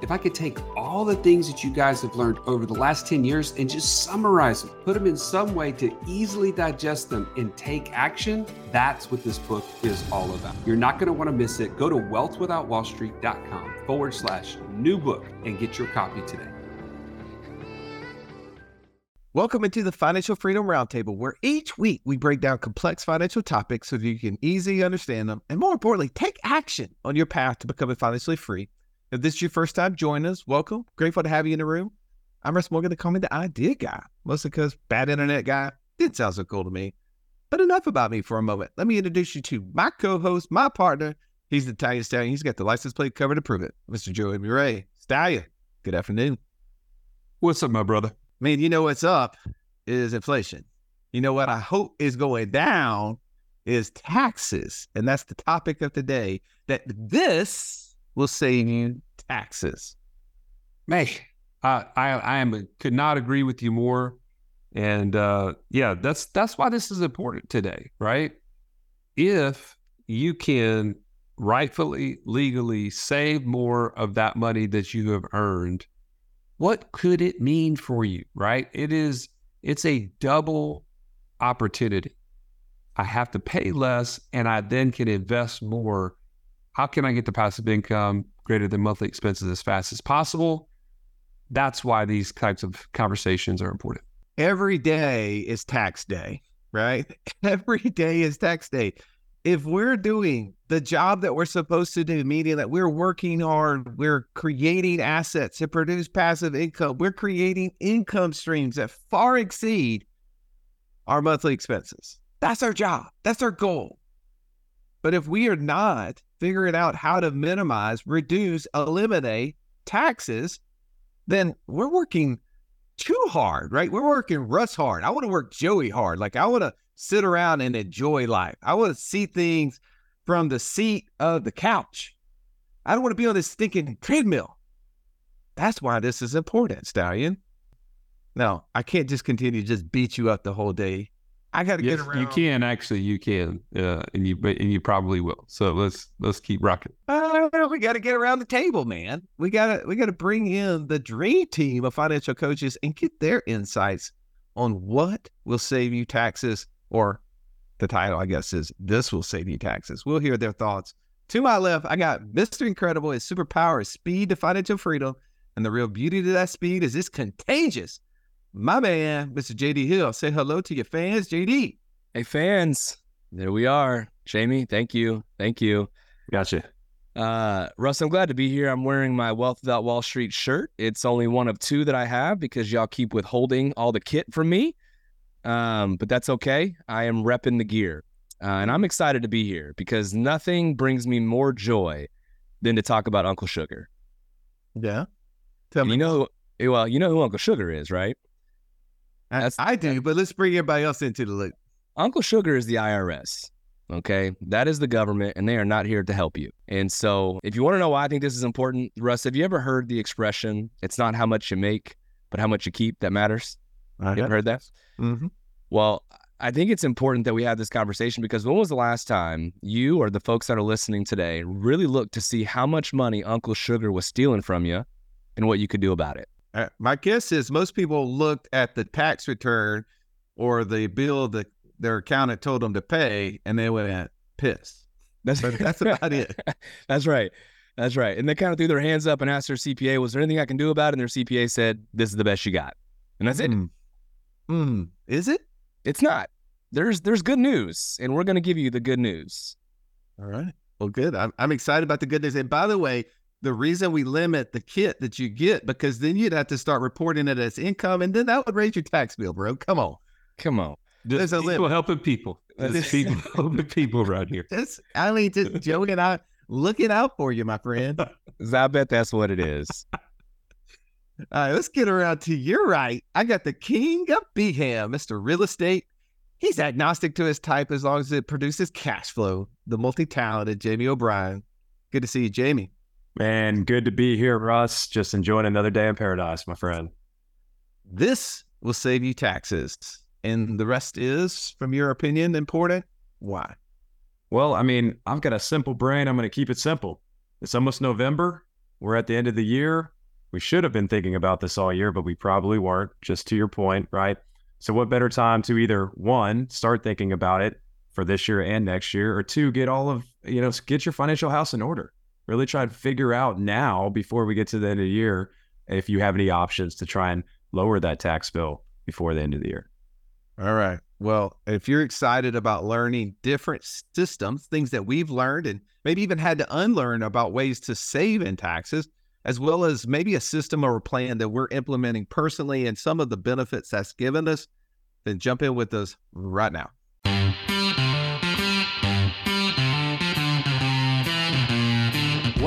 if I could take all the things that you guys have learned over the last 10 years and just summarize them, put them in some way to easily digest them and take action, that's what this book is all about. You're not going to want to miss it. Go to wealthwithoutwallstreet.com forward slash new book and get your copy today. Welcome into the Financial Freedom Roundtable, where each week we break down complex financial topics so that you can easily understand them and, more importantly, take action on your path to becoming financially free if this is your first time joining us, welcome. Grateful to have you in the room. I'm Russ Morgan, to call me the idea guy, mostly because bad internet guy didn't sound so cool to me. But enough about me for a moment. Let me introduce you to my co-host, my partner. He's the Italian Stallion. He's got the license plate cover to prove it. Mr. Joey Murray. Stallion, good afternoon. What's up, my brother? Man, you know what's up is inflation. You know what I hope is going down is taxes. And that's the topic of today. That this will save you taxes. May I, I I am could not agree with you more. And uh, yeah, that's that's why this is important today, right? If you can rightfully, legally save more of that money that you have earned, what could it mean for you, right? It is it's a double opportunity. I have to pay less and I then can invest more how can I get the passive income greater than monthly expenses as fast as possible? That's why these types of conversations are important. Every day is tax day, right? Every day is tax day. If we're doing the job that we're supposed to do, meaning that we're working hard, we're creating assets to produce passive income, we're creating income streams that far exceed our monthly expenses. That's our job. That's our goal. But if we are not figuring out how to minimize, reduce, eliminate taxes, then we're working too hard, right? We're working Russ hard. I want to work Joey hard. Like I want to sit around and enjoy life. I want to see things from the seat of the couch. I don't want to be on this stinking treadmill. That's why this is important, Stallion. Now, I can't just continue to just beat you up the whole day I got to yes, get around. You can actually, you can, uh, and you and you probably will. So let's let's keep rocking. Uh, we got to get around the table, man. We got to we got to bring in the dream team of financial coaches and get their insights on what will save you taxes, or the title, I guess, is "This Will Save You Taxes." We'll hear their thoughts. To my left, I got Mr. Incredible. His superpower is speed to financial freedom, and the real beauty to that speed is it's contagious my man, Mr. JD Hill. Say hello to your fans, JD. Hey, fans. There we are. Jamie, thank you. Thank you. Gotcha. Uh, Russ, I'm glad to be here. I'm wearing my Wealth Without Wall Street shirt. It's only one of two that I have because y'all keep withholding all the kit from me. Um, but that's okay. I am repping the gear. Uh, and I'm excited to be here because nothing brings me more joy than to talk about Uncle Sugar. Yeah. Tell me. You know, well, you know who Uncle Sugar is, right? That's, I do, but let's bring everybody else into the loop. Uncle Sugar is the IRS. Okay. That is the government, and they are not here to help you. And so, if you want to know why I think this is important, Russ, have you ever heard the expression, it's not how much you make, but how much you keep that matters? Uh, you ever heard that? Mm-hmm. Well, I think it's important that we have this conversation because when was the last time you or the folks that are listening today really looked to see how much money Uncle Sugar was stealing from you and what you could do about it? My guess is most people looked at the tax return or the bill that their accountant told them to pay, and they went pissed. That's that's about it. that's right. That's right. And they kind of threw their hands up and asked their CPA, "Was there anything I can do about it?" And their CPA said, "This is the best you got," and that's it. Mm. Mm. Is it? It's not. There's there's good news, and we're going to give you the good news. All right. Well, good. I'm I'm excited about the good news. And by the way, the reason we limit the kit that you get because then you'd have to start reporting it as income and then that would raise your tax bill, bro. Come on. Come on. There's a people helping people. There's people helping people around here. Just, I mean, just Joey and I looking out for you, my friend. I bet that's what it is. All right, let's get around to your right. I got the king of Beham, Mr. Real Estate. He's agnostic to his type as long as it produces cash flow. The multi talented Jamie O'Brien. Good to see you, Jamie. Man, good to be here, Russ. Just enjoying another day in paradise, my friend. This will save you taxes. And the rest is, from your opinion, important. Why? Well, I mean, I've got a simple brain. I'm going to keep it simple. It's almost November. We're at the end of the year. We should have been thinking about this all year, but we probably weren't, just to your point, right? So, what better time to either one, start thinking about it for this year and next year, or two, get all of, you know, get your financial house in order. Really try to figure out now before we get to the end of the year if you have any options to try and lower that tax bill before the end of the year. All right. Well, if you're excited about learning different systems, things that we've learned and maybe even had to unlearn about ways to save in taxes, as well as maybe a system or a plan that we're implementing personally and some of the benefits that's given us, then jump in with us right now.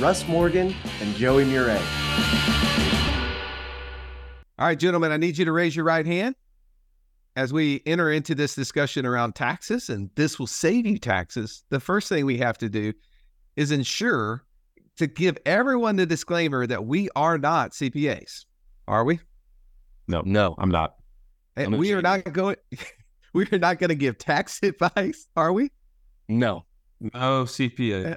Russ Morgan and Joey Murray. All right, gentlemen, I need you to raise your right hand as we enter into this discussion around taxes, and this will save you taxes, the first thing we have to do is ensure to give everyone the disclaimer that we are not CPAs. Are we? No, No. I'm not. And I'm we are not going. we are not going to give tax advice, are we? No. No CPA. Uh,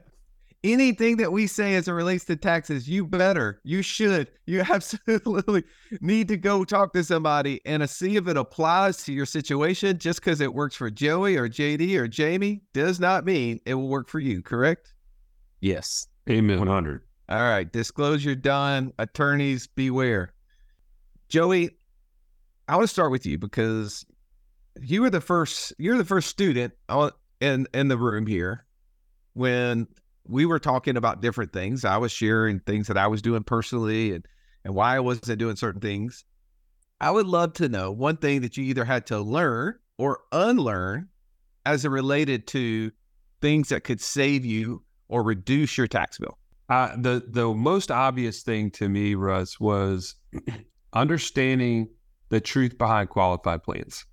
Anything that we say as it relates to taxes, you better, you should, you absolutely need to go talk to somebody and see if it applies to your situation. Just because it works for Joey or JD or Jamie does not mean it will work for you. Correct? Yes. Amen. 100. All right. Disclosure done. Attorneys beware. Joey, I want to start with you because you were the first. You're the first student uh, in in the room here when we were talking about different things. I was sharing things that I was doing personally and and why I wasn't doing certain things. I would love to know one thing that you either had to learn or unlearn as it related to things that could save you or reduce your tax bill. Uh, the the most obvious thing to me, Russ, was understanding the truth behind qualified plans.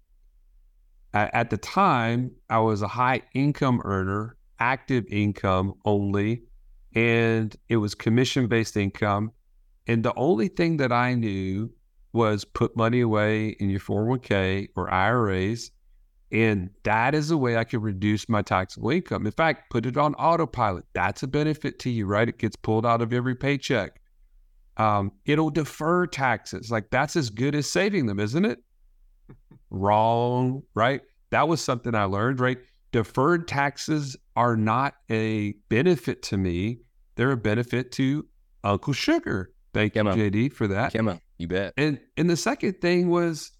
At, at the time, I was a high income earner, active income only, and it was commission based income. And the only thing that I knew was put money away in your 401k or IRAs. And that is a way I could reduce my taxable income. In fact, put it on autopilot. That's a benefit to you, right? It gets pulled out of every paycheck. Um, it'll defer taxes. Like that's as good as saving them, isn't it? Wrong, right? That was something I learned, right? Deferred taxes are not a benefit to me. They're a benefit to Uncle Sugar. Thank you, on. JD, for that. Come on. You bet. And and the second thing was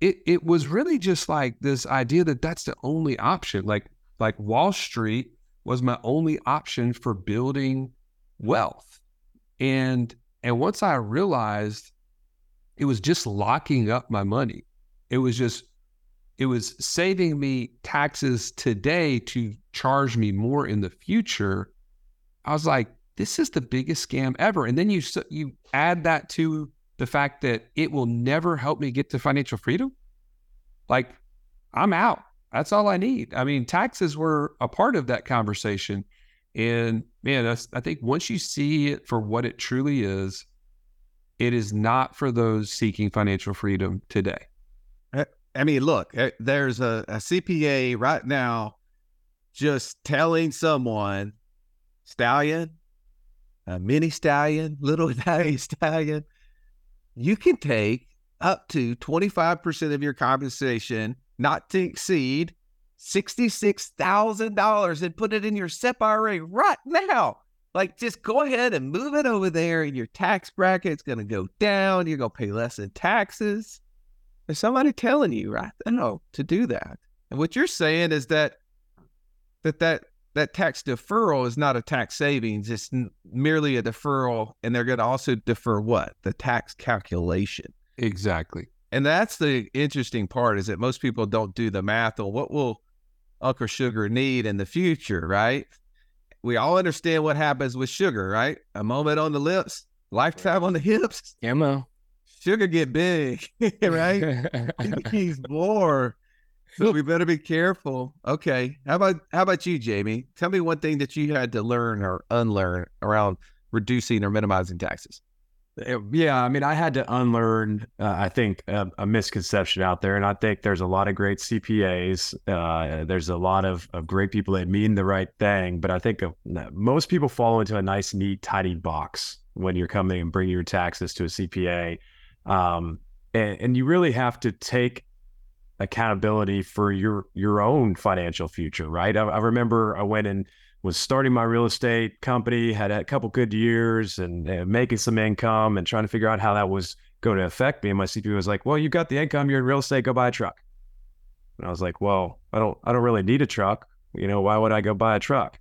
it it was really just like this idea that that's the only option. Like like Wall Street was my only option for building wealth. And and once I realized it was just locking up my money. It was just it was saving me taxes today to charge me more in the future. I was like, this is the biggest scam ever. And then you you add that to the fact that it will never help me get to financial freedom. Like, I'm out. That's all I need. I mean, taxes were a part of that conversation. And man, I think once you see it for what it truly is, it is not for those seeking financial freedom today. I mean, look, eh, there's a, a CPA right now just telling someone, stallion, a mini stallion, little Italian stallion, you can take up to 25% of your compensation, not to exceed $66,000 and put it in your SEP IRA right now. Like, just go ahead and move it over there, and your tax bracket's going to go down. You're going to pay less in taxes. There's somebody telling you right now to do that. And what you're saying is that that that that tax deferral is not a tax savings; it's n- merely a deferral, and they're going to also defer what the tax calculation. Exactly. And that's the interesting part is that most people don't do the math on what will Uncle Sugar need in the future, right? We all understand what happens with sugar, right? A moment on the lips, lifetime on the hips. Camo. Sugar get big, right? He's more. So we better be careful. Okay. How about how about you, Jamie? Tell me one thing that you had to learn or unlearn around reducing or minimizing taxes. Uh, Yeah, I mean, I had to unlearn, uh, I think, a, a misconception out there, and I think there's a lot of great CPAs. Uh, there's a lot of, of great people that mean the right thing, but I think uh, most people fall into a nice, neat, tidy box when you're coming and bringing your taxes to a CPA, um, and, and you really have to take accountability for your your own financial future, right? I, I remember I went and was starting my real estate company, had a couple good years and, and making some income and trying to figure out how that was going to affect me. And my CPA was like, "Well, you got the income, you're in real estate, go buy a truck." And I was like, "Well, I don't, I don't really need a truck. You know, why would I go buy a truck?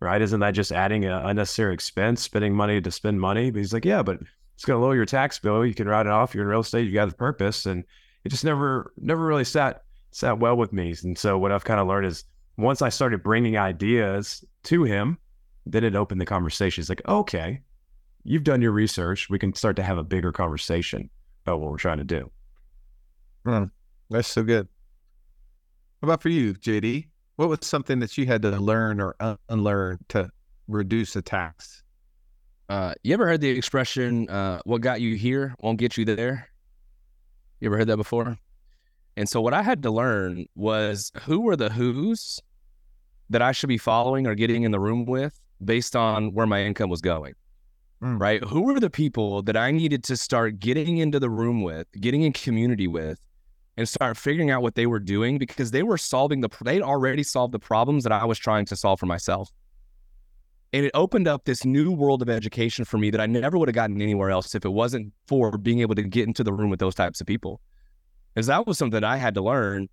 Right? Isn't that just adding an unnecessary expense, spending money to spend money?" But he's like, "Yeah, but it's going to lower your tax bill. You can write it off. You're in real estate. You got the purpose." And it just never, never really sat sat well with me. And so what I've kind of learned is once I started bringing ideas to him, then it opened the conversation. It's like, okay, you've done your research. We can start to have a bigger conversation about what we're trying to do. Hmm, that's so good. What about for you, JD? What was something that you had to learn or un- unlearn to reduce a tax? Uh, you ever heard the expression, uh, what got you here won't get you there? You ever heard that before? And so what I had to learn was who were the who's that I should be following or getting in the room with based on where my income was going. Mm. Right? Who were the people that I needed to start getting into the room with, getting in community with, and start figuring out what they were doing because they were solving the they'd already solved the problems that I was trying to solve for myself. And it opened up this new world of education for me that I never would have gotten anywhere else if it wasn't for being able to get into the room with those types of people. Because that was something that I had to learn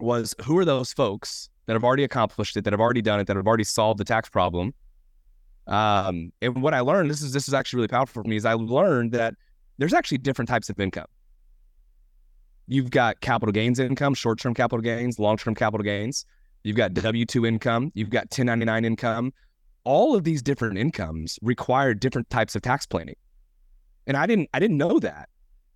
was who are those folks that have already accomplished it, that have already done it, that have already solved the tax problem. Um, and what I learned, this is this is actually really powerful for me, is I learned that there's actually different types of income. You've got capital gains income, short-term capital gains, long-term capital gains. You've got W-2 income, you've got 1099 income. All of these different incomes require different types of tax planning. And I didn't I didn't know that.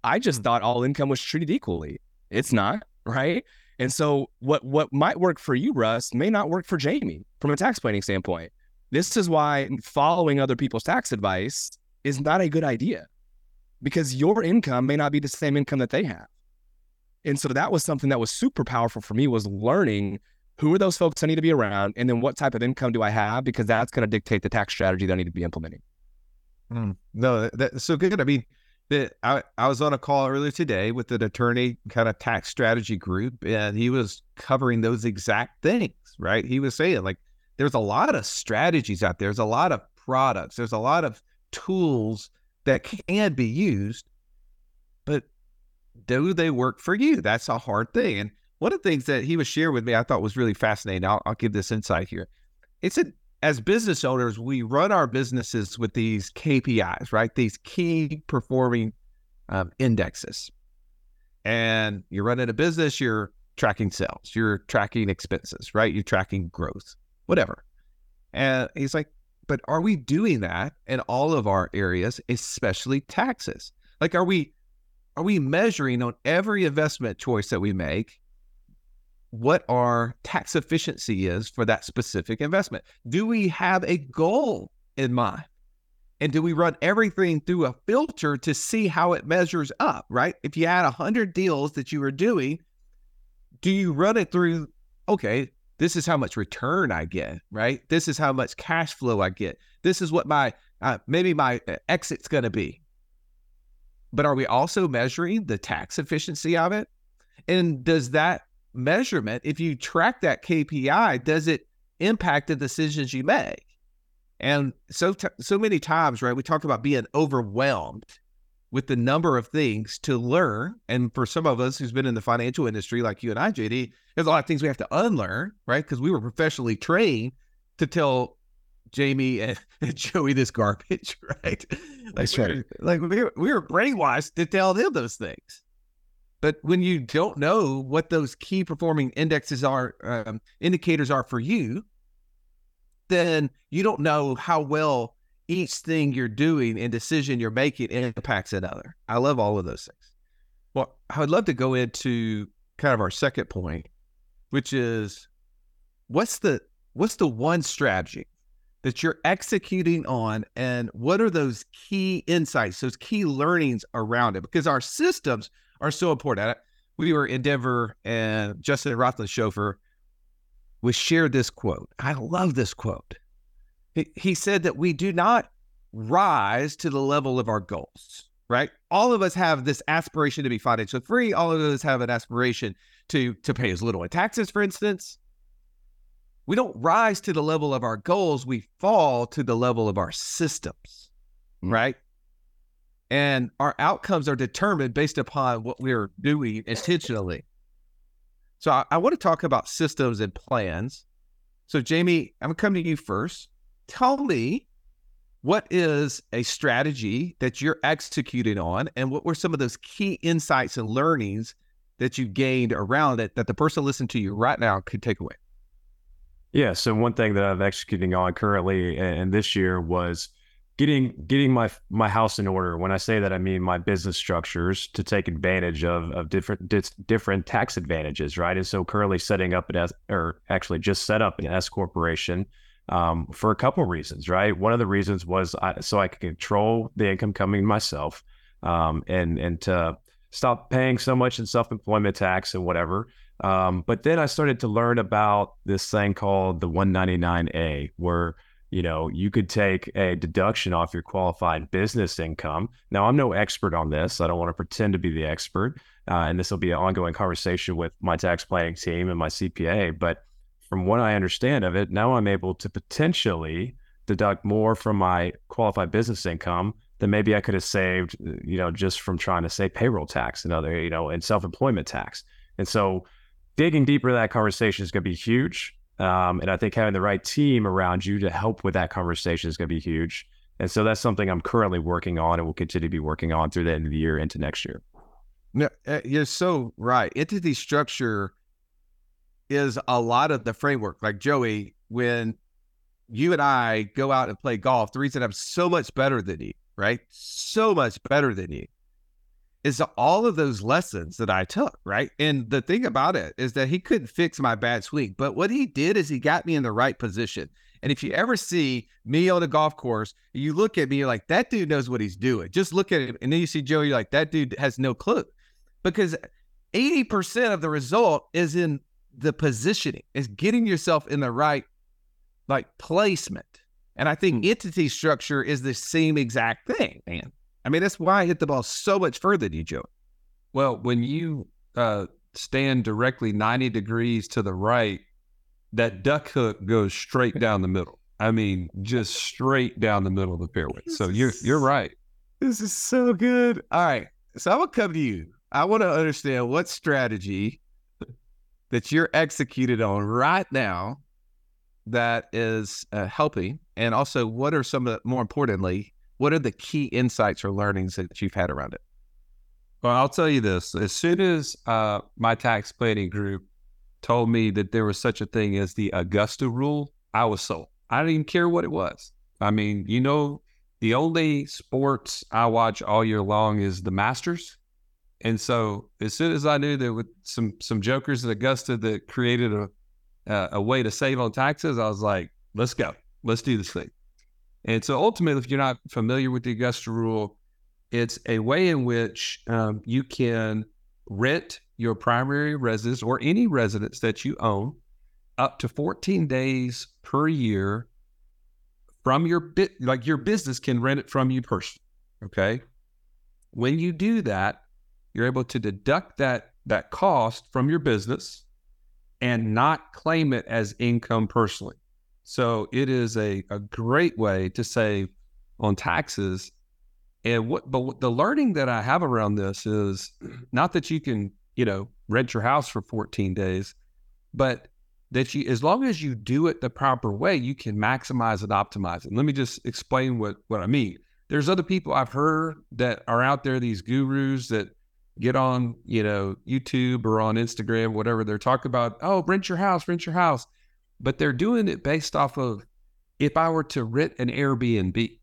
I just hmm. thought all income was treated equally. It's not, right? And so what what might work for you, Russ, may not work for Jamie from a tax planning standpoint. This is why following other people's tax advice is not a good idea because your income may not be the same income that they have. And so that was something that was super powerful for me was learning who are those folks I need to be around and then what type of income do I have because that's going to dictate the tax strategy that I need to be implementing. Mm. No, so good. I mean, that I, I was on a call earlier today with an attorney kind of tax strategy group, and he was covering those exact things, right? He was saying like there's a lot of strategies out there, there's a lot of products, there's a lot of tools that can be used, but do they work for you? That's a hard thing. And one of the things that he was sharing with me, I thought was really fascinating. I'll, I'll give this insight here. It's that as business owners, we run our businesses with these KPIs, right? These key performing um, indexes. And you're running a business, you're tracking sales, you're tracking expenses, right? You're tracking growth, whatever. And he's like, but are we doing that in all of our areas, especially taxes? Like, are we are we measuring on every investment choice that we make what our tax efficiency is for that specific investment? Do we have a goal in mind? And do we run everything through a filter to see how it measures up, right? If you had 100 deals that you were doing, do you run it through, okay, this is how much return I get, right? This is how much cash flow I get. This is what my, uh, maybe my exit's going to be. But are we also measuring the tax efficiency of it? And does that measurement, if you track that KPI, does it impact the decisions you make? And so t- so many times, right? We talk about being overwhelmed with the number of things to learn. And for some of us who's been in the financial industry, like you and I, JD, there's a lot of things we have to unlearn, right? Because we were professionally trained to tell Jamie and, and Joey this garbage, right? Like That's we right. Like we were, we were brainwashed to tell them those things. But when you don't know what those key performing indexes are, um, indicators are for you, then you don't know how well each thing you're doing and decision you're making impacts another. I love all of those things. Well, I would love to go into kind of our second point, which is what's the what's the one strategy that you're executing on and what are those key insights, those key learnings around it? Because our systems are so important. We were in Denver and Justin Rothland chauffeur was shared this quote. I love this quote. He, he said that we do not rise to the level of our goals, right? All of us have this aspiration to be financially free. All of us have an aspiration to to pay as little in taxes, for instance. We don't rise to the level of our goals. We fall to the level of our systems, mm. right? And our outcomes are determined based upon what we're doing intentionally. So I, I want to talk about systems and plans. So Jamie, I'm gonna come to you first. Tell me what is a strategy that you're executing on, and what were some of those key insights and learnings that you gained around it that the person listening to you right now could take away? Yeah. So one thing that I'm executing on currently and and this year was getting getting my my house in order. When I say that, I mean my business structures to take advantage of of different dis, different tax advantages, right? And so currently setting up an S or actually just set up an S corporation um, for a couple reasons, right? One of the reasons was I, so I could control the income coming myself, um, and and to stop paying so much in self employment tax and whatever. Um, but then I started to learn about this thing called the 199A, where you know you could take a deduction off your qualified business income. Now I'm no expert on this. I don't want to pretend to be the expert, uh, and this will be an ongoing conversation with my tax planning team and my CPA. But from what I understand of it, now I'm able to potentially deduct more from my qualified business income than maybe I could have saved, you know, just from trying to save payroll tax and other, you know, and self-employment tax. And so digging deeper that conversation is going to be huge. Um, and I think having the right team around you to help with that conversation is going to be huge. And so that's something I'm currently working on and will continue to be working on through the end of the year into next year. No, uh, you're so right. Entity structure is a lot of the framework. Like Joey, when you and I go out and play golf, the reason I'm so much better than you, right? So much better than you is all of those lessons that I took, right? And the thing about it is that he couldn't fix my bad swing, but what he did is he got me in the right position. And if you ever see me on a golf course, you look at me, you're like, that dude knows what he's doing. Just look at him. And then you see Joe, you're like, that dude has no clue. Because 80% of the result is in the positioning, is getting yourself in the right like placement. And I think hmm. entity structure is the same exact thing, man. I mean, that's why I hit the ball so much further than you, Joey. Well, when you uh, stand directly 90 degrees to the right, that duck hook goes straight down the middle. I mean, just straight down the middle of the fairway. So you're you're right. This is so good. All right. So I'm gonna come to you. I want to understand what strategy that you're executed on right now that is uh, helping, and also what are some of the, more importantly, what are the key insights or learnings that you've had around it? Well, I'll tell you this: as soon as uh, my tax planning group told me that there was such a thing as the Augusta rule, I was sold. I didn't even care what it was. I mean, you know, the only sports I watch all year long is the Masters. And so, as soon as I knew there were some some jokers at Augusta that created a uh, a way to save on taxes, I was like, "Let's go, let's do this thing." And so, ultimately, if you're not familiar with the Augusta rule, it's a way in which um, you can rent your primary residence or any residence that you own up to 14 days per year from your bit, like your business can rent it from you personally. Okay. When you do that, you're able to deduct that that cost from your business and not claim it as income personally. So it is a, a great way to save on taxes And what, but what the learning that I have around this is not that you can, you know, rent your house for 14 days, but that you, as long as you do it the proper way, you can maximize and optimize it. let me just explain what, what I mean. There's other people I've heard that are out there, these gurus that get on, you know, YouTube or on Instagram, whatever. They're talking about, oh, rent your house, rent your house. But they're doing it based off of if I were to rent an Airbnb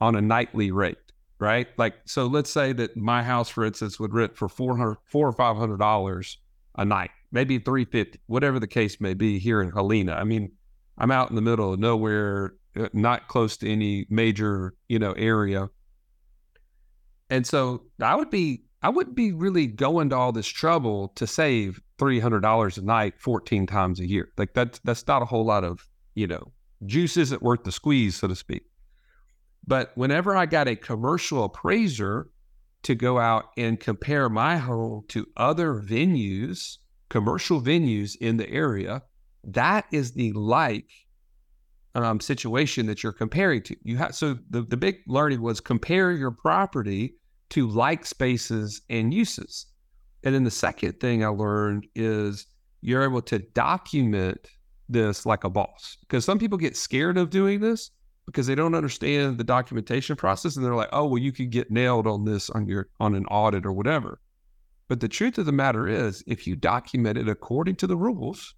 on a nightly rate, right? Like, so let's say that my house, for instance, would rent for 400 four or five hundred dollars a night, maybe 350, whatever the case may be here in Helena. I mean, I'm out in the middle of nowhere, uh, not close to any major, you know, area. And so I would be I wouldn't be really going to all this trouble to save three hundred dollars a night, fourteen times a year. Like that's that's not a whole lot of you know juice isn't worth the squeeze, so to speak. But whenever I got a commercial appraiser to go out and compare my home to other venues, commercial venues in the area, that is the like um, situation that you're comparing to. You have so the, the big learning was compare your property to like spaces and uses. And then the second thing I learned is you're able to document this like a boss because some people get scared of doing this because they don't understand the documentation process and they're like, oh, well, you could get nailed on this on your on an audit or whatever. But the truth of the matter is, if you document it according to the rules,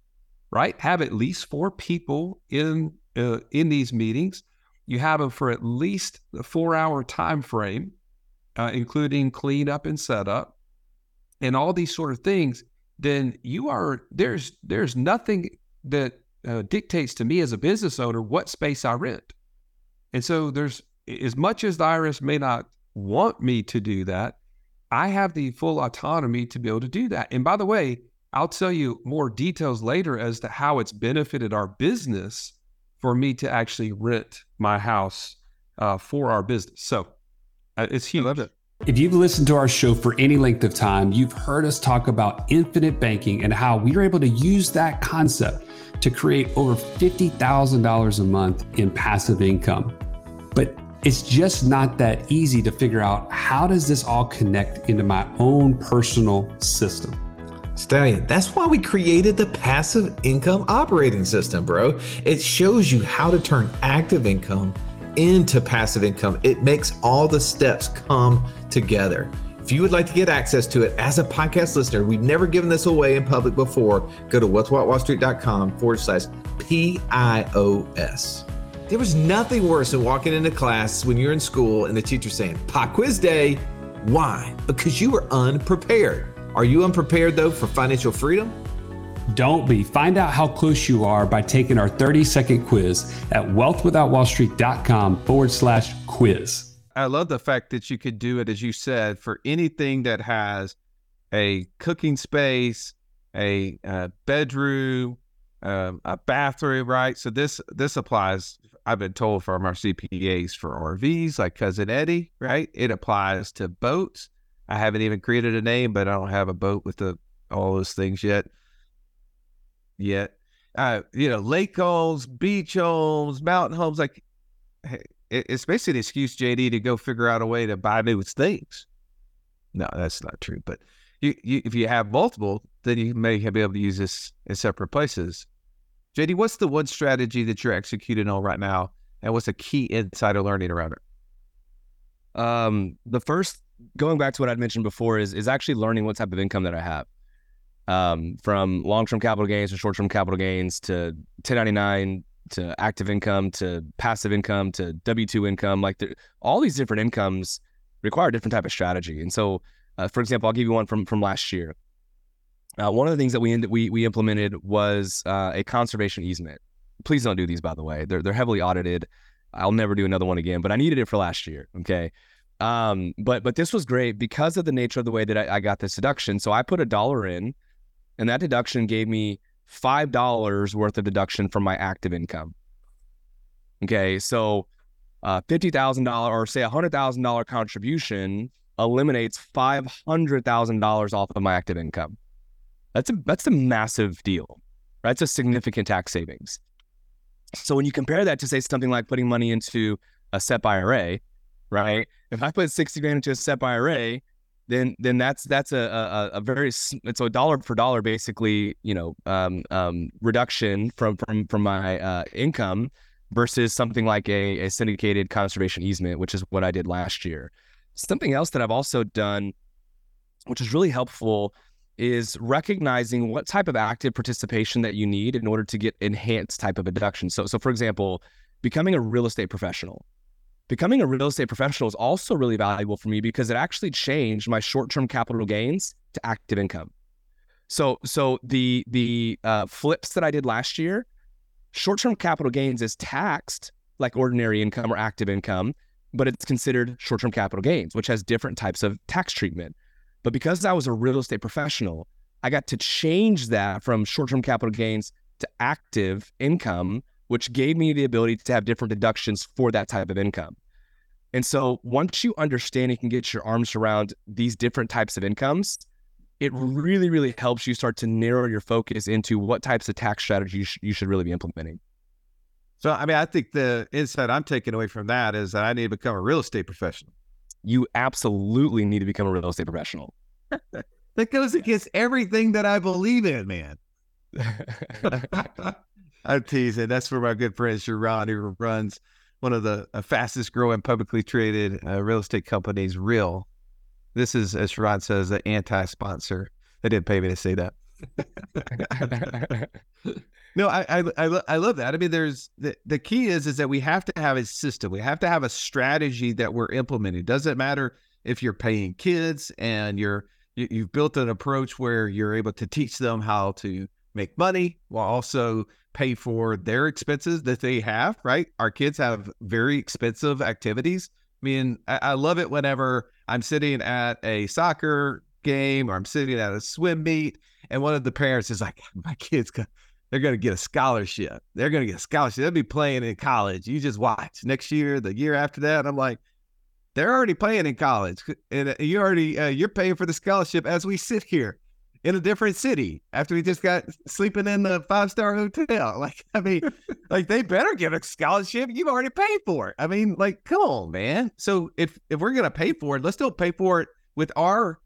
right, have at least four people in uh, in these meetings. You have them for at least a four hour time frame uh, including cleanup and setup, and all these sort of things, then you are there's there's nothing that uh, dictates to me as a business owner what space I rent. And so there's as much as the IRS may not want me to do that, I have the full autonomy to be able to do that. And by the way, I'll tell you more details later as to how it's benefited our business for me to actually rent my house uh, for our business. So Uh, it's huge. I love it. If you've listened to our show for any length of time, you've heard us talk about infinite banking and how we are able to use that concept to create over $50,000 a month in passive income. But it's just not that easy to figure out how does this all connect into my own personal system. Stallion, that's why we created the passive income operating system, bro. It shows you how to turn active income into passive income. It makes all the steps come together. If you would like to get access to it as a podcast listener, we've never given this away in public before. Go to wealthwithoutwallstreet.com forward slash PIOS. There was nothing worse than walking into class when you're in school and the teacher saying, Pop quiz day. Why? Because you were unprepared. Are you unprepared though for financial freedom? Don't be. Find out how close you are by taking our 30 second quiz at wealthwithoutwallstreet.com forward slash quiz. I love the fact that you could do it, as you said, for anything that has a cooking space, a, a bedroom, um, a bathroom, right? So this this applies. I've been told from our CPAs for RVs, like cousin Eddie, right? It applies to boats. I haven't even created a name, but I don't have a boat with the all those things yet yet. Uh, you know, lake homes, beach homes, mountain homes, like it's basically an excuse, JD, to go figure out a way to buy new things. No, that's not true. But you, you, if you have multiple, then you may be able to use this in separate places. JD, what's the one strategy that you're executing on right now, and what's a key insider learning around it? Um, the first, going back to what I'd mentioned before, is is actually learning what type of income that I have um, from long-term capital gains to short-term capital gains to 1099 to active income to passive income to W2 income. Like all these different incomes require a different type of strategy. And so, uh, for example, I'll give you one from from last year. Uh, one of the things that we we we implemented was uh, a conservation easement. Please don't do these, by the way. They're they're heavily audited. I'll never do another one again, but I needed it for last year. Okay. Um, but but this was great because of the nature of the way that I, I got this deduction. So I put a dollar in and that deduction gave me $5 worth of deduction from my active income. Okay. So uh, $50,000 or say $100,000 contribution eliminates $500,000 off of my active income. That's a, that's a massive deal, right? It's a significant tax savings. So when you compare that to say something like putting money into a SEP IRA, right? If I put 60 grand into a SEP IRA, then then that's that's a a, a very it's a dollar for dollar basically you know um, um, reduction from from from my uh, income versus something like a, a syndicated conservation easement, which is what I did last year. Something else that I've also done, which is really helpful, is recognizing what type of active participation that you need in order to get enhanced type of deduction. So, so for example, becoming a real estate professional. Becoming a real estate professional is also really valuable for me because it actually changed my short-term capital gains to active income. So, so the the uh, flips that I did last year, short-term capital gains is taxed like ordinary income or active income, but it's considered short-term capital gains, which has different types of tax treatment. But because I was a real estate professional, I got to change that from short-term capital gains to active income which gave me the ability to have different deductions for that type of income. And so once you understand and can get your arms around these different types of incomes, it really, really helps you start to narrow your focus into what types of tax strategies you, should really be implementing. So, I mean, I think the insight I'm taking away from that is that I need to become a real estate professional. You absolutely need to become a real estate professional. that goes against everything that I believe in, man. I'm teasing. That's for my good friend Sharran, who runs one of the uh, fastest growing publicly traded uh, real estate companies, Real. This is, as Sharran says, an anti sponsor. They didn't pay me to say that. no, I, I, I I love that. I mean, there's the, the key is is that we have to have a system. We have to have a strategy that we're implementing. It doesn't matter if you're paying kids and you're you, you've built an approach where you're able to teach them how to make money while also pay for their expenses that they have, right? Our kids have very expensive activities. I mean, I, I love it whenever I'm sitting at a soccer game or I'm sitting at a swim meet and one of the parents is like, my kids, they're going to get a scholarship. They're going to get a scholarship. They'll be playing in college. You just watch next year, the year after that. I'm like, they're already playing in college and uh, you already, uh, you're paying for the scholarship as we sit here in a different city after we just got sleeping in the five star hotel. Like, I mean, like they better get a scholarship. You've already paid for it. I mean, like, come on, man. So if if we're gonna pay for it, let's still pay for it with our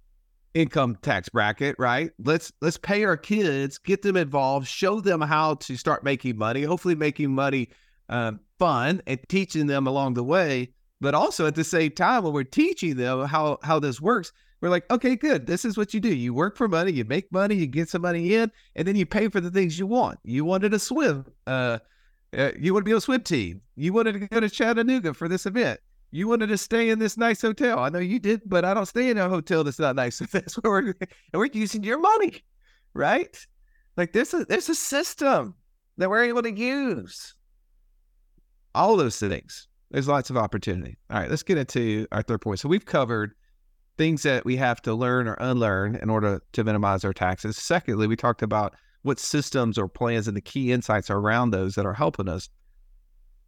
income tax bracket, right? Let's let's pay our kids, get them involved, show them how to start making money. Hopefully, making money um, fun and teaching them along the way. But also at the same time, when we're teaching them how how this works, we're like, okay, good. This is what you do. You work for money, you make money, you get some money in, and then you pay for the things you want. You wanted to swim. Uh, uh, you want to be on a swim team. You wanted to go to Chattanooga for this event. You wanted to stay in this nice hotel. I know you did, but I don't stay in a hotel that's not nice. That's where we're and we're using your money, right? Like there's a there's a system that we're able to use. All those things. There's lots of opportunity. All right, let's get into our third point. So we've covered things that we have to learn or unlearn in order to minimize our taxes. Secondly, we talked about what systems or plans and the key insights around those that are helping us.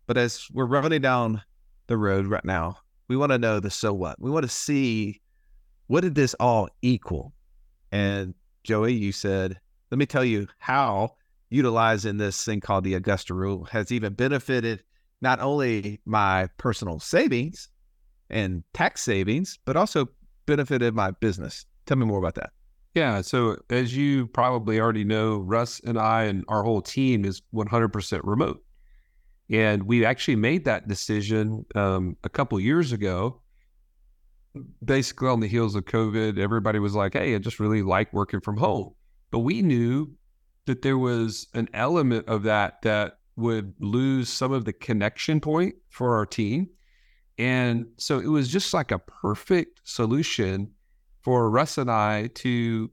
But as we're running down the road right now, we want to know the so what. We want to see what did this all equal? And Joey, you said, let me tell you how utilizing this thing called the Augusta rule has even benefited not only my personal savings and tax savings, but also benefited my business. Tell me more about that. Yeah. So, as you probably already know, Russ and I and our whole team is 100% remote. And we actually made that decision um, a couple years ago, basically on the heels of COVID. Everybody was like, hey, I just really like working from home. But we knew that there was an element of that that would lose some of the connection point for our team. And so it was just like a perfect solution for Russ and I to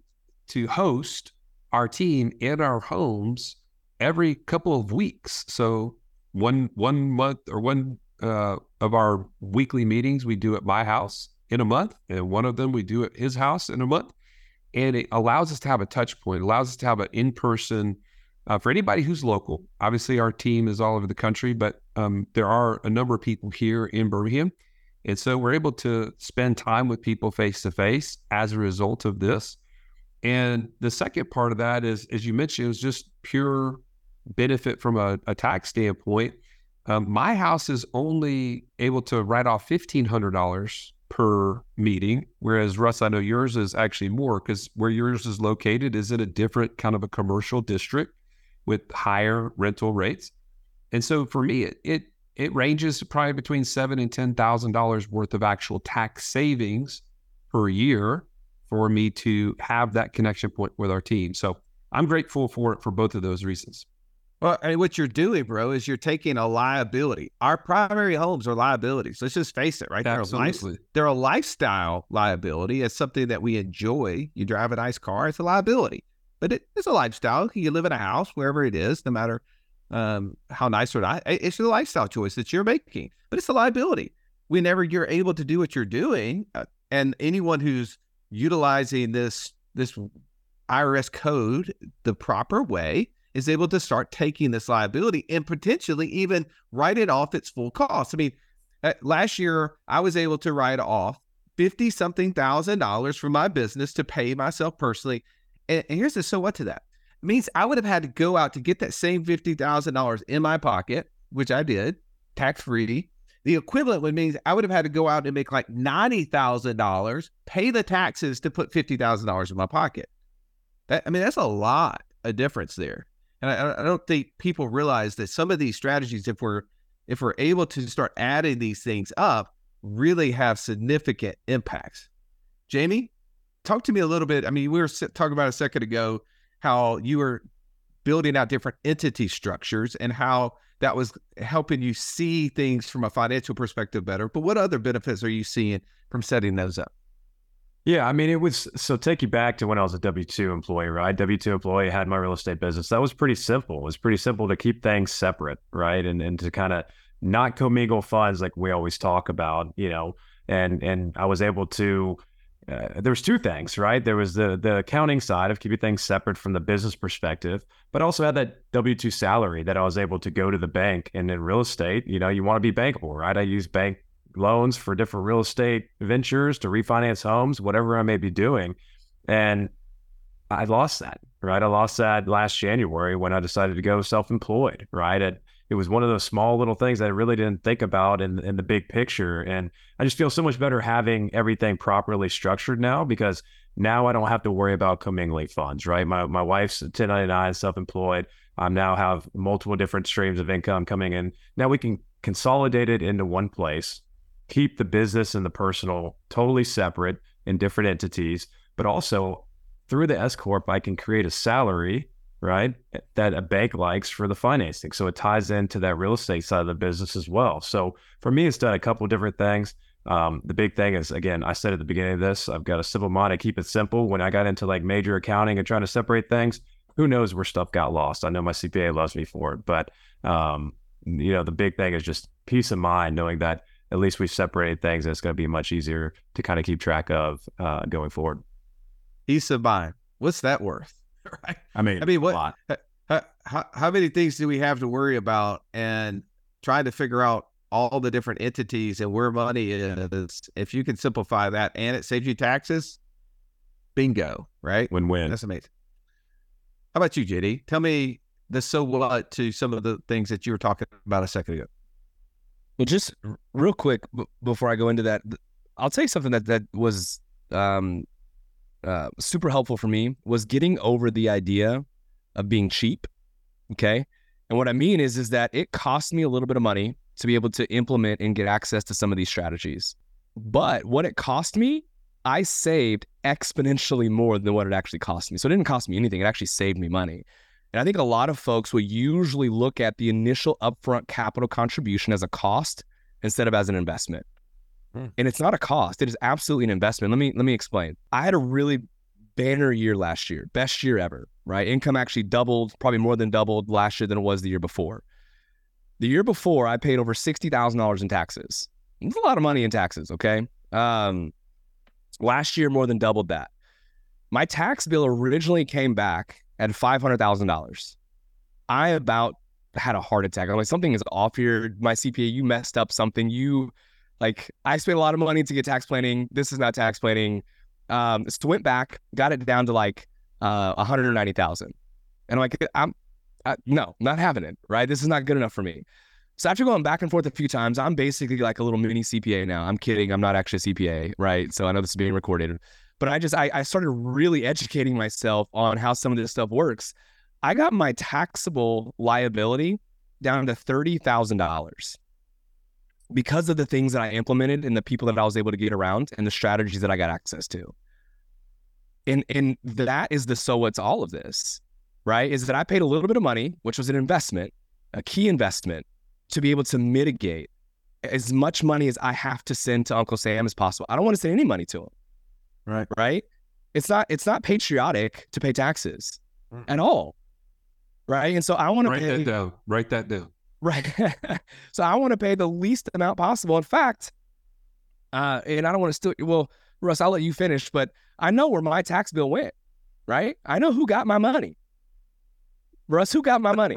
to host our team in our homes every couple of weeks. So one one month or one uh, of our weekly meetings we do at my house in a month, and one of them we do at his house in a month. And it allows us to have a touch point, allows us to have an in person uh, for anybody who's local, obviously our team is all over the country, but um, there are a number of people here in Birmingham. And so we're able to spend time with people face to face as a result of this. And the second part of that is, as you mentioned, it was just pure benefit from a, a tax standpoint. Um, my house is only able to write off fifteen hundred dollars per meeting, whereas Russ, I know yours is actually more because where yours is located is in a different kind of a commercial district with higher rental rates. And so for me, it it, it ranges probably between seven and ten thousand dollars worth of actual tax savings per year for me to have that connection point with our team. So I'm grateful for it for both of those reasons. Well, and what you're doing, bro, is you're taking a liability. Our primary homes are liabilities. Let's just face it, right? They're a, life, they're a lifestyle liability. It's something that we enjoy. You drive a nice car, it's a liability, but it is a lifestyle. You live in a house, wherever it is, no matter um, how nice or not. It's a lifestyle choice that you're making, but it's a liability. Whenever you're able to do what you're doing, uh, and anyone who's utilizing this this IRS code the proper way is able to start taking this liability and potentially even write it off its full cost. I mean, uh, last year I was able to write off 50 something thousand dollars from my business to pay myself personally. And, and here's the so what to that. It means I would have had to go out to get that same $50,000 in my pocket, which I did, tax free. The equivalent would mean I would have had to go out and make like $90,000, pay the taxes to put $50,000 in my pocket. That, I mean, that's a lot of difference there. And I, I don't think people realize that some of these strategies, if we're if we're able to start adding these things up, really have significant impacts. Jamie, talk to me a little bit. I mean, we were talking about a second ago how you were building out different entity structures and how that was helping you see things from a financial perspective better. But what other benefits are you seeing from setting those up? Yeah, I mean, it was so take you back to when I was a W 2 employee, right? W 2 employee had my real estate business. That was pretty simple. It was pretty simple to keep things separate, right? And and to kind of not commingle funds like we always talk about, you know. And and I was able to. Uh, there was two things, right? There was the the accounting side of keeping things separate from the business perspective, but also had that W two salary that I was able to go to the bank. And in real estate, you know, you want to be bankable, right? I use bank loans for different real estate ventures to refinance homes, whatever I may be doing. And I lost that, right? I lost that last January when I decided to go self employed, right? It, it was one of those small little things that I really didn't think about in, in the big picture. And I just feel so much better having everything properly structured now because now I don't have to worry about commingling funds, right? My, my wife's 1099 self employed. I now have multiple different streams of income coming in. Now we can consolidate it into one place keep the business and the personal totally separate in different entities, but also through the S corp, I can create a salary, right, that a bank likes for the financing. So it ties into that real estate side of the business as well. So for me, it's done a couple different things. Um, the big thing is, again, I said at the beginning of this, I've got a simple mind. I keep it simple. When I got into like major accounting and trying to separate things, who knows where stuff got lost? I know my CPA loves me for it, but um, you know, the big thing is just peace of mind, knowing that at least we've separated things and it's going to be much easier to kind of keep track of uh, going forward. Peace of mind. What's that worth? right. I mean, I mean, what, how, how, how many things do we have to worry about and trying to figure out all the different entities and where money is? If you can simplify that and it saves you taxes, bingo, right? Win win. That's amazing. How about you, JD? Tell me the so what to some of the things that you were talking about a second ago. Well, just real quick b- before I go into that, I'll tell you something that that was um, uh, super helpful for me was getting over the idea of being cheap. Okay, and what I mean is is that it cost me a little bit of money to be able to implement and get access to some of these strategies, but what it cost me, I saved exponentially more than what it actually cost me. So it didn't cost me anything; it actually saved me money. And I think a lot of folks will usually look at the initial upfront capital contribution as a cost instead of as an investment. Hmm. And it's not a cost, it is absolutely an investment. Let me let me explain. I had a really banner year last year, best year ever, right? Income actually doubled, probably more than doubled last year than it was the year before. The year before, I paid over $60,000 in taxes. It's a lot of money in taxes, okay? Um, last year, more than doubled that. My tax bill originally came back at $500,000. I about had a heart attack. I'm like, something is off here. My CPA, you messed up something. You, like, I spent a lot of money to get tax planning. This is not tax planning. Um, so went back, got it down to like uh, 190,000. And I'm like, I'm, I, no, not having it, right? This is not good enough for me. So after going back and forth a few times, I'm basically like a little mini CPA now. I'm kidding. I'm not actually a CPA, right? So I know this is being recorded, but I just I, I started really educating myself on how some of this stuff works. I got my taxable liability down to thirty thousand dollars because of the things that I implemented and the people that I was able to get around and the strategies that I got access to. And and that is the so what's all of this, right? Is that I paid a little bit of money, which was an investment, a key investment, to be able to mitigate as much money as I have to send to Uncle Sam as possible. I don't want to send any money to him. Right. Right. It's not it's not patriotic to pay taxes Mm. at all. Right. And so I want to Write pay that down. Write that down. Right. so I want to pay the least amount possible. In fact, uh, and I don't want to steal. Well, Russ, I'll let you finish, but I know where my tax bill went. Right. I know who got my money. Russ, who got my money?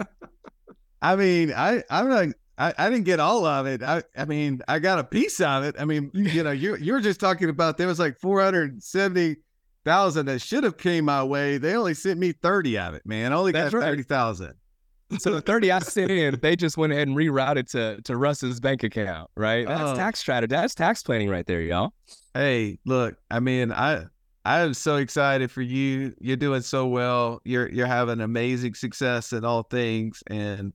I mean, I I'm not. I, I didn't get all of it. I I mean, I got a piece of it. I mean, you know, you you were just talking about there was like four hundred seventy thousand that should have came my way. They only sent me thirty of it, man. I only That's got right. thirty thousand. So the 30 I sent in, they just went ahead and rerouted to to Russ's bank account. Right. That's Oh. tax strategy. That's tax planning right there, y'all. Hey, look, I mean, I I am so excited for you. You're doing so well. You're you're having amazing success in all things. And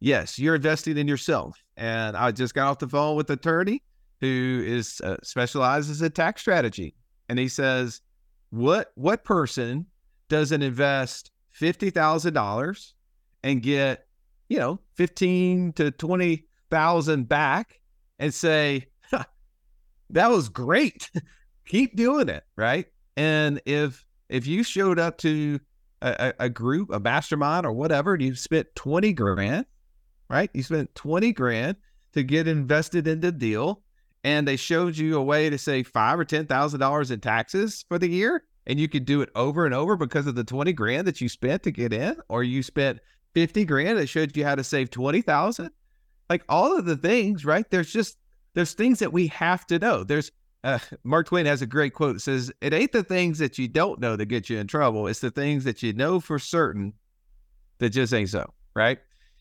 yes, you're investing in yourself. And I just got off the phone with an attorney who is uh, specializes in tax strategy, and he says, "What what person doesn't invest fifty thousand dollars and get you know fifteen to twenty thousand back and say?" that was great. Keep doing it, right? And if if you showed up to a, a group, a mastermind or whatever, and you spent 20 grand, right? You spent 20 grand to get invested in the deal, and they showed you a way to save five or ten thousand dollars in taxes for the year, and you could do it over and over because of the 20 grand that you spent to get in, or you spent 50 grand It showed you how to save 20,000. Like all of the things, right? There's just there's things that we have to know. There's uh, Mark Twain has a great quote. It says, "It ain't the things that you don't know that get you in trouble. It's the things that you know for certain that just ain't so." Right?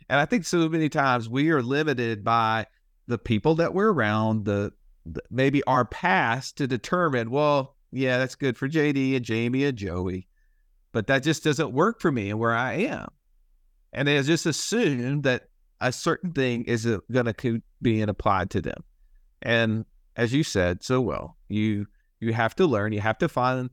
And I think so many times we are limited by the people that we're around, the, the maybe our past to determine. Well, yeah, that's good for JD and Jamie and Joey, but that just doesn't work for me and where I am. And they just assume that a certain thing is going to be applied to them. And as you said so well, you you have to learn. You have to find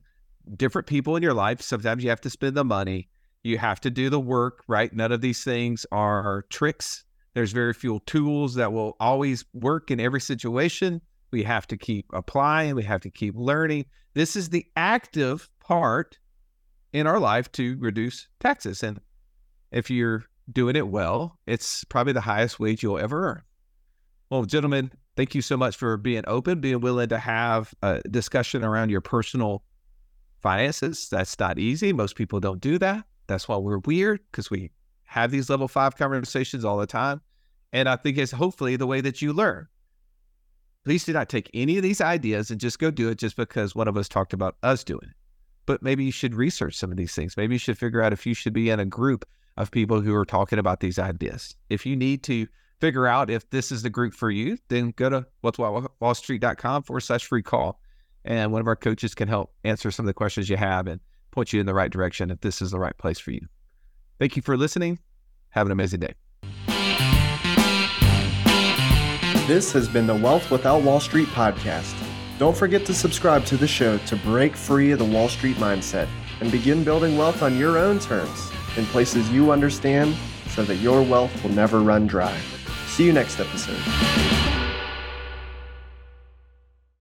different people in your life. Sometimes you have to spend the money. You have to do the work. Right? None of these things are tricks. There's very few tools that will always work in every situation. We have to keep applying. We have to keep learning. This is the active part in our life to reduce taxes. And if you're doing it well, it's probably the highest wage you'll ever earn. Well, gentlemen, thank you so much for being open, being willing to have a discussion around your personal finances. That's not easy. Most people don't do that. That's why we're weird because we have these level five conversations all the time. And I think it's hopefully the way that you learn. Please do not take any of these ideas and just go do it just because one of us talked about us doing it. But maybe you should research some of these things. Maybe you should figure out if you should be in a group of people who are talking about these ideas. If you need to figure out if this is the group for you, then go to wealthwithoutwallstreet.com forward slash free call. And one of our coaches can help answer some of the questions you have and point you in the right direction if this is the right place for you. Thank you for listening. Have an amazing day. This has been the Wealth Without Wall Street podcast. Don't forget to subscribe to the show to break free of the Wall Street mindset and begin building wealth on your own terms in places you understand so that your wealth will never run dry. See you next episode.